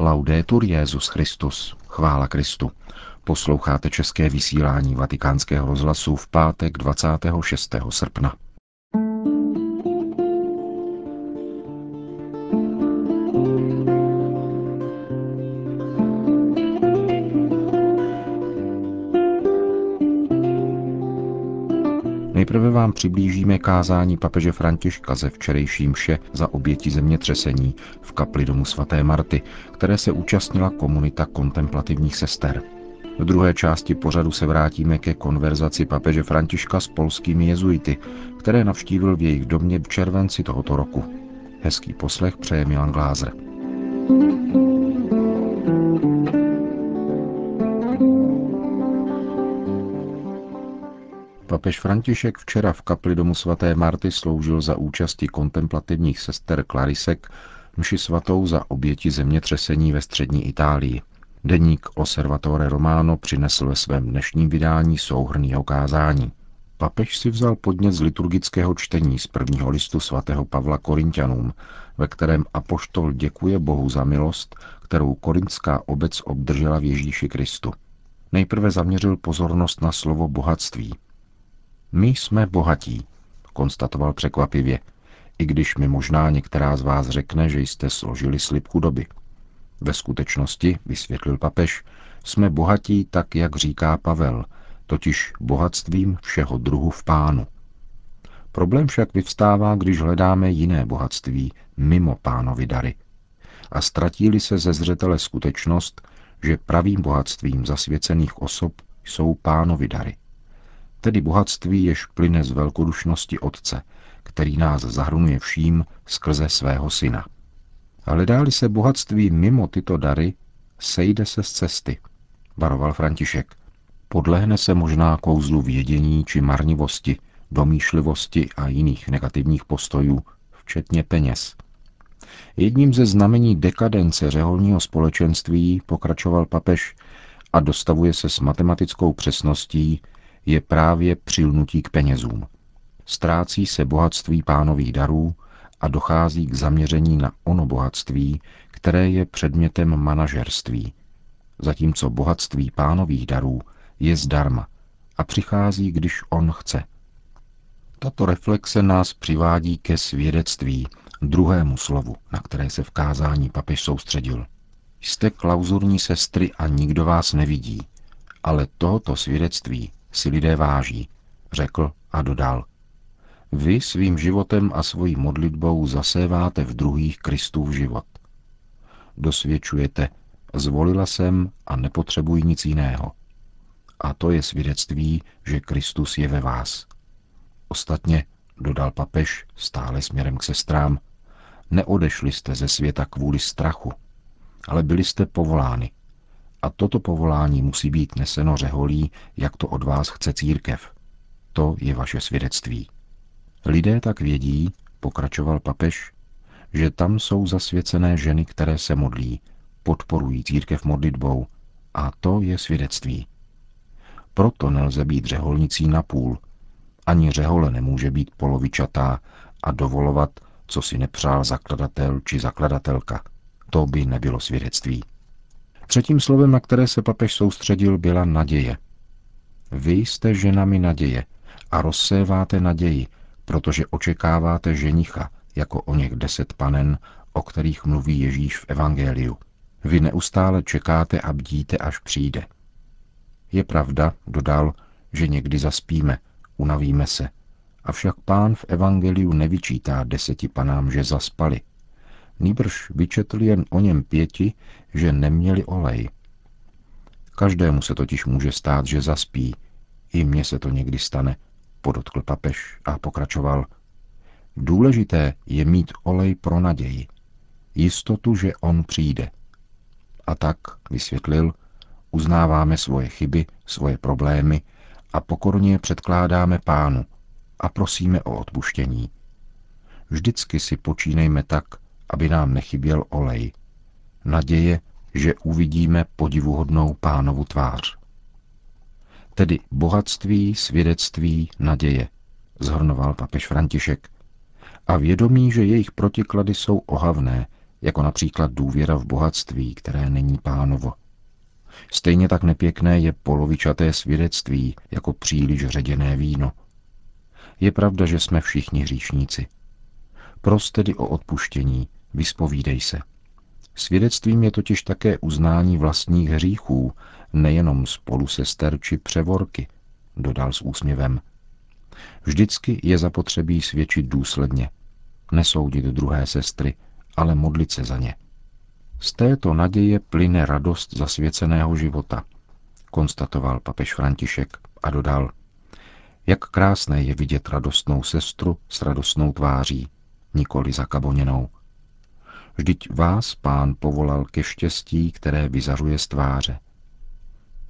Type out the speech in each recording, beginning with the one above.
Laudetur Jezus Christus. Chvála Kristu. Posloucháte české vysílání Vatikánského rozhlasu v pátek 26. srpna. Přiblížíme kázání papeže Františka ze včerejší mše za oběti zemětřesení v kapli domu svaté Marty, které se účastnila komunita kontemplativních sester. V druhé části pořadu se vrátíme ke konverzaci papeže Františka s polskými jezuity, které navštívil v jejich domě v červenci tohoto roku. Hezký poslech přeje Milan Glázer. Papež František včera v kapli domu svaté Marty sloužil za účasti kontemplativních sester Klarisek mši svatou za oběti zemětřesení ve střední Itálii. Deník Osservatore Romano přinesl ve svém dnešním vydání souhrn jeho kázání. Papež si vzal podnět z liturgického čtení z prvního listu svatého Pavla Korintianům, ve kterém apoštol děkuje Bohu za milost, kterou korintská obec obdržela v Ježíši Kristu. Nejprve zaměřil pozornost na slovo bohatství – my jsme bohatí, konstatoval překvapivě, i když mi možná některá z vás řekne, že jste složili slib chudoby. Ve skutečnosti, vysvětlil papež, jsme bohatí tak, jak říká Pavel, totiž bohatstvím všeho druhu v pánu. Problém však vyvstává, když hledáme jiné bohatství mimo pánovi dary. A ztratí se ze zřetele skutečnost, že pravým bohatstvím zasvěcených osob jsou pánovi dary tedy bohatství, jež plyne z velkodušnosti Otce, který nás zahrnuje vším skrze svého syna. A hledá se bohatství mimo tyto dary, sejde se z cesty, varoval František. Podlehne se možná kouzlu vědění či marnivosti, domýšlivosti a jiných negativních postojů, včetně peněz. Jedním ze znamení dekadence řeholního společenství pokračoval papež a dostavuje se s matematickou přesností je právě přilnutí k penězům. Ztrácí se bohatství pánových darů a dochází k zaměření na ono bohatství, které je předmětem manažerství, zatímco bohatství pánových darů je zdarma a přichází, když on chce. Tato reflexe nás přivádí ke svědectví, druhému slovu, na které se v kázání papež soustředil. Jste klauzurní sestry a nikdo vás nevidí, ale tohoto svědectví si lidé váží, řekl a dodal. Vy svým životem a svojí modlitbou zaséváte v druhých Kristův život. Dosvědčujete, zvolila jsem a nepotřebuji nic jiného. A to je svědectví, že Kristus je ve vás. Ostatně, dodal papež stále směrem k sestrám, neodešli jste ze světa kvůli strachu, ale byli jste povoláni, a toto povolání musí být neseno řeholí, jak to od vás chce církev. To je vaše svědectví. Lidé tak vědí, pokračoval papež, že tam jsou zasvěcené ženy, které se modlí, podporují církev modlitbou a to je svědectví. Proto nelze být řeholnicí na půl. Ani řehole nemůže být polovičatá a dovolovat, co si nepřál zakladatel či zakladatelka. To by nebylo svědectví. Třetím slovem, na které se papež soustředil, byla naděje. Vy jste ženami naděje a rozséváte naději, protože očekáváte ženicha, jako o něch deset panen, o kterých mluví Ježíš v Evangeliu. Vy neustále čekáte a bdíte, až přijde. Je pravda, dodal, že někdy zaspíme, unavíme se, avšak pán v Evangeliu nevyčítá deseti panám, že zaspali, Nýbrž vyčetl jen o něm pěti, že neměli olej. Každému se totiž může stát, že zaspí. I mně se to někdy stane, podotkl papež a pokračoval. Důležité je mít olej pro naději. Jistotu, že on přijde. A tak, vysvětlil, uznáváme svoje chyby, svoje problémy a pokorně předkládáme pánu a prosíme o odpuštění. Vždycky si počínejme tak, aby nám nechyběl olej. Naděje, že uvidíme podivuhodnou pánovu tvář. Tedy bohatství, svědectví, naděje, zhrnoval papež František. A vědomí, že jejich protiklady jsou ohavné, jako například důvěra v bohatství, které není pánovo. Stejně tak nepěkné je polovičaté svědectví, jako příliš ředěné víno. Je pravda, že jsme všichni hříšníci. Pros tedy o odpuštění, vyspovídej se. Svědectvím je totiž také uznání vlastních hříchů, nejenom spolu sester či převorky, dodal s úsměvem. Vždycky je zapotřebí svědčit důsledně. Nesoudit druhé sestry, ale modlit se za ně. Z této naděje plyne radost zasvěceného života, konstatoval papež František a dodal, jak krásné je vidět radostnou sestru s radostnou tváří, nikoli zakaboněnou. Vždyť vás pán povolal ke štěstí, které vyzařuje z tváře.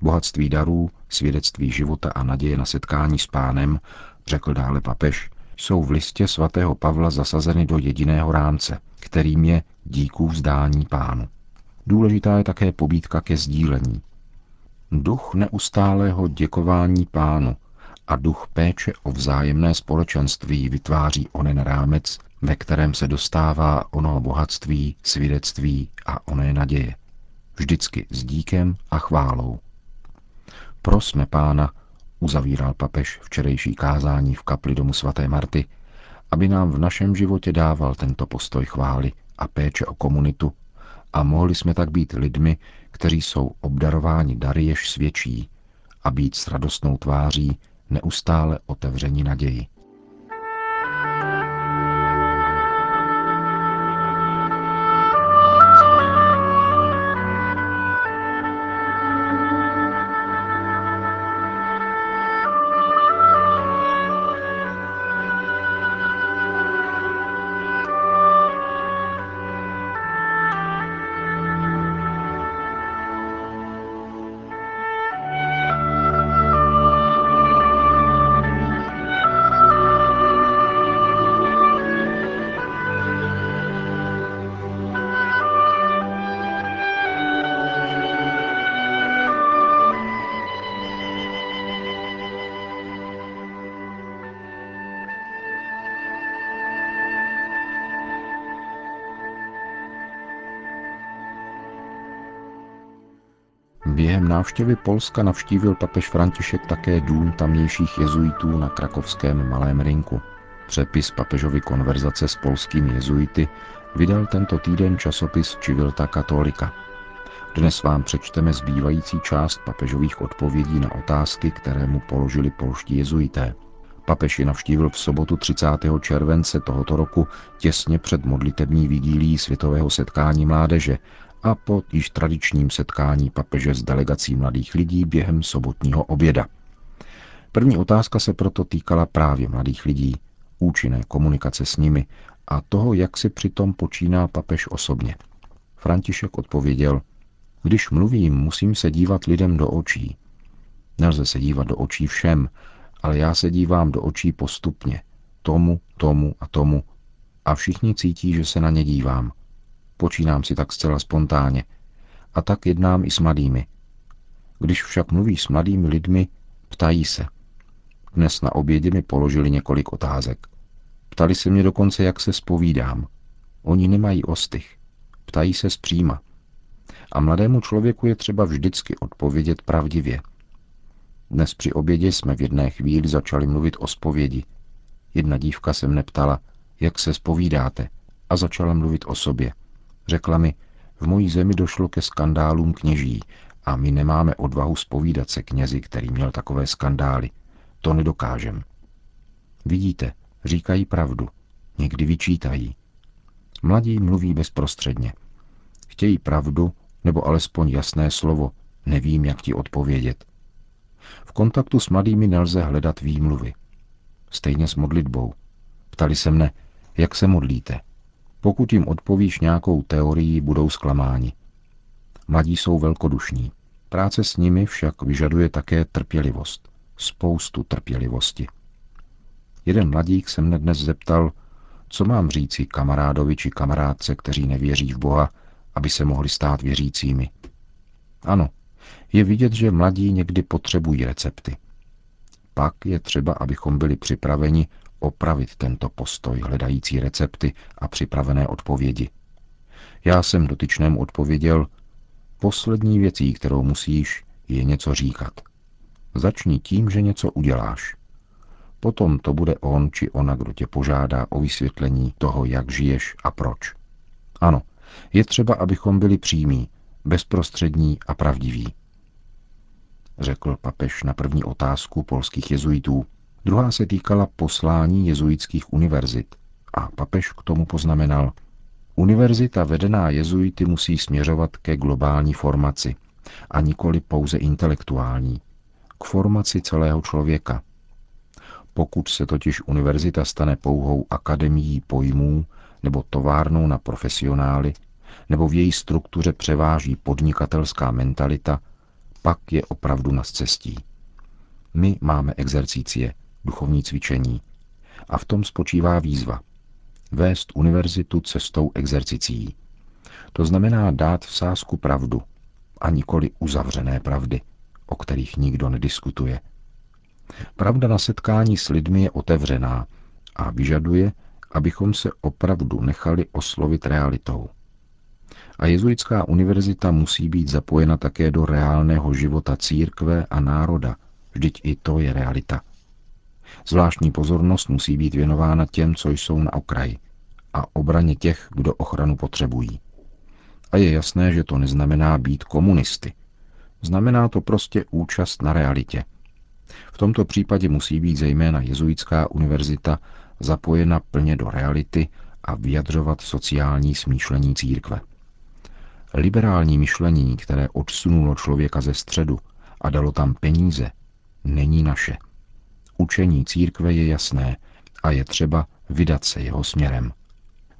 Bohatství darů, svědectví života a naděje na setkání s pánem, řekl dále papež, jsou v listě svatého Pavla zasazeny do jediného rámce, kterým je díků vzdání pánu. Důležitá je také pobídka ke sdílení. Duch neustálého děkování pánu a duch péče o vzájemné společenství vytváří onen rámec, ve kterém se dostává ono bohatství, svědectví a oné naděje. Vždycky s díkem a chválou. Prosme pána, uzavíral papež včerejší kázání v kapli domu svaté Marty, aby nám v našem životě dával tento postoj chvály a péče o komunitu a mohli jsme tak být lidmi, kteří jsou obdarováni dary, jež svědčí, a být s radostnou tváří neustále otevření naději. Během návštěvy Polska navštívil papež František také dům tamnějších jezuitů na krakovském Malém rynku. Přepis papežovy konverzace s polskými jezuity vydal tento týden časopis Čivilta katolika. Dnes vám přečteme zbývající část papežových odpovědí na otázky, které mu položili polští jezuité. Papež je navštívil v sobotu 30. července tohoto roku těsně před modlitební vigílií světového setkání mládeže a po již tradičním setkání papeže s delegací mladých lidí během sobotního oběda. První otázka se proto týkala právě mladých lidí, účinné komunikace s nimi a toho, jak si přitom počíná papež osobně. František odpověděl, když mluvím, musím se dívat lidem do očí. Nelze se dívat do očí všem, ale já se dívám do očí postupně, tomu, tomu a tomu, a všichni cítí, že se na ně dívám. Počínám si tak zcela spontánně. A tak jednám i s mladými. Když však mluví s mladými lidmi, ptají se. Dnes na obědě mi položili několik otázek. Ptali se mě dokonce, jak se spovídám. Oni nemají ostych. Ptají se zpříma. A mladému člověku je třeba vždycky odpovědět pravdivě. Dnes při obědě jsme v jedné chvíli začali mluvit o spovědi. Jedna dívka se mne ptala, jak se spovídáte, a začala mluvit o sobě. Řekla mi, v mojí zemi došlo ke skandálům kněží a my nemáme odvahu spovídat se knězi, který měl takové skandály. To nedokážem. Vidíte, říkají pravdu, někdy vyčítají. Mladí mluví bezprostředně. Chtějí pravdu, nebo alespoň jasné slovo, nevím, jak ti odpovědět. V kontaktu s mladými nelze hledat výmluvy. Stejně s modlitbou. Ptali se mne, jak se modlíte. Pokud jim odpovíš nějakou teorii, budou zklamáni. Mladí jsou velkodušní. Práce s nimi však vyžaduje také trpělivost. Spoustu trpělivosti. Jeden mladík se mne dnes zeptal, co mám říci kamarádovi či kamarádce, kteří nevěří v Boha, aby se mohli stát věřícími. Ano, je vidět, že mladí někdy potřebují recepty. Pak je třeba, abychom byli připraveni opravit tento postoj hledající recepty a připravené odpovědi. Já jsem dotyčnému odpověděl, poslední věcí, kterou musíš, je něco říkat. Začni tím, že něco uděláš. Potom to bude on či ona, kdo tě požádá o vysvětlení toho, jak žiješ a proč. Ano, je třeba, abychom byli přímí, bezprostřední a pravdiví. Řekl papež na první otázku polských jezuitů. Druhá se týkala poslání jezuitských univerzit. A papež k tomu poznamenal, univerzita vedená jezuity musí směřovat ke globální formaci a nikoli pouze intelektuální, k formaci celého člověka. Pokud se totiž univerzita stane pouhou akademií pojmů nebo továrnou na profesionály, nebo v její struktuře převáží podnikatelská mentalita, pak je opravdu na cestí. My máme exercície, duchovní cvičení. A v tom spočívá výzva. Vést univerzitu cestou exercicí. To znamená dát v sázku pravdu a nikoli uzavřené pravdy, o kterých nikdo nediskutuje. Pravda na setkání s lidmi je otevřená a vyžaduje, abychom se opravdu nechali oslovit realitou. A jezuitská univerzita musí být zapojena také do reálného života církve a národa, vždyť i to je realita. Zvláštní pozornost musí být věnována těm, co jsou na okraji a obraně těch, kdo ochranu potřebují. A je jasné, že to neznamená být komunisty. Znamená to prostě účast na realitě. V tomto případě musí být zejména jezuitská univerzita zapojena plně do reality a vyjadřovat sociální smýšlení církve. Liberální myšlení, které odsunulo člověka ze středu a dalo tam peníze, není naše. Učení církve je jasné a je třeba vydat se jeho směrem,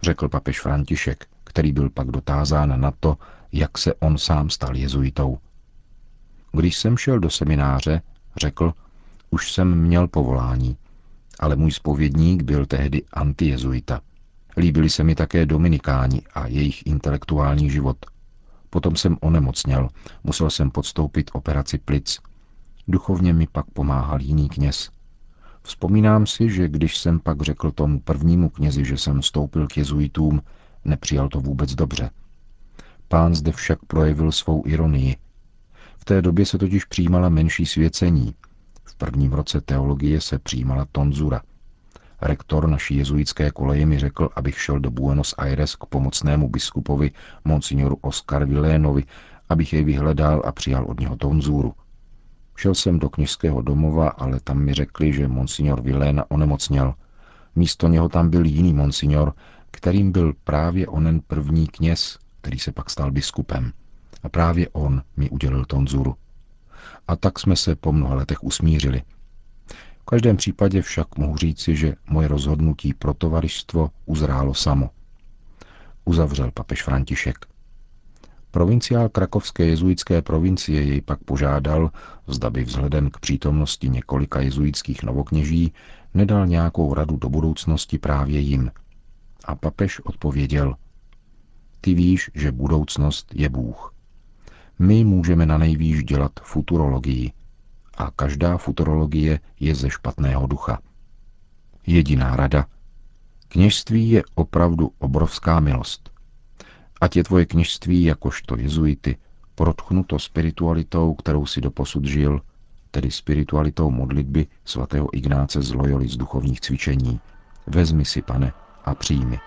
řekl papež František, který byl pak dotázán na to, jak se on sám stal jezuitou. Když jsem šel do semináře, řekl, už jsem měl povolání, ale můj spovědník byl tehdy antijezuita. Líbili se mi také dominikáni a jejich intelektuální život. Potom jsem onemocněl, musel jsem podstoupit operaci plic. Duchovně mi pak pomáhal jiný kněz. Vzpomínám si, že když jsem pak řekl tomu prvnímu knězi, že jsem vstoupil k jezuitům, nepřijal to vůbec dobře. Pán zde však projevil svou ironii. V té době se totiž přijímala menší svěcení. V prvním roce teologie se přijímala tonzura. Rektor naší jezuitské koleje mi řekl, abych šel do Buenos Aires k pomocnému biskupovi monsignoru Oscar Villénovi, abych jej vyhledal a přijal od něho tonzuru. Šel jsem do kněžského domova, ale tam mi řekli, že monsignor Villéna onemocněl. Místo něho tam byl jiný monsignor, kterým byl právě onen první kněz, který se pak stal biskupem. A právě on mi udělil tonzuru. A tak jsme se po mnoha letech usmířili. V každém případě však mohu říci, že moje rozhodnutí pro tovarištvo uzrálo samo. Uzavřel papež František. Provinciál krakovské jezuitské provincie jej pak požádal, zda by vzhledem k přítomnosti několika jezuitských novokněží nedal nějakou radu do budoucnosti právě jim. A papež odpověděl, ty víš, že budoucnost je Bůh. My můžeme na nejvýš dělat futurologii a každá futurologie je ze špatného ducha. Jediná rada. Kněžství je opravdu obrovská milost. Ať je tvoje kněžství jakožto jezuity protchnuto spiritualitou, kterou si doposud žil, tedy spiritualitou modlitby svatého Ignáce z Loyoli z duchovních cvičení. Vezmi si, pane, a přijmi.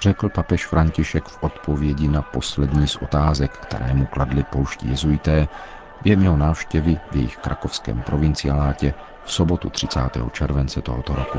Řekl papež František v odpovědi na poslední z otázek, které mu kladli polští jezuité, během jeho návštěvy v jejich krakovském provinciálátě v sobotu 30. července tohoto roku.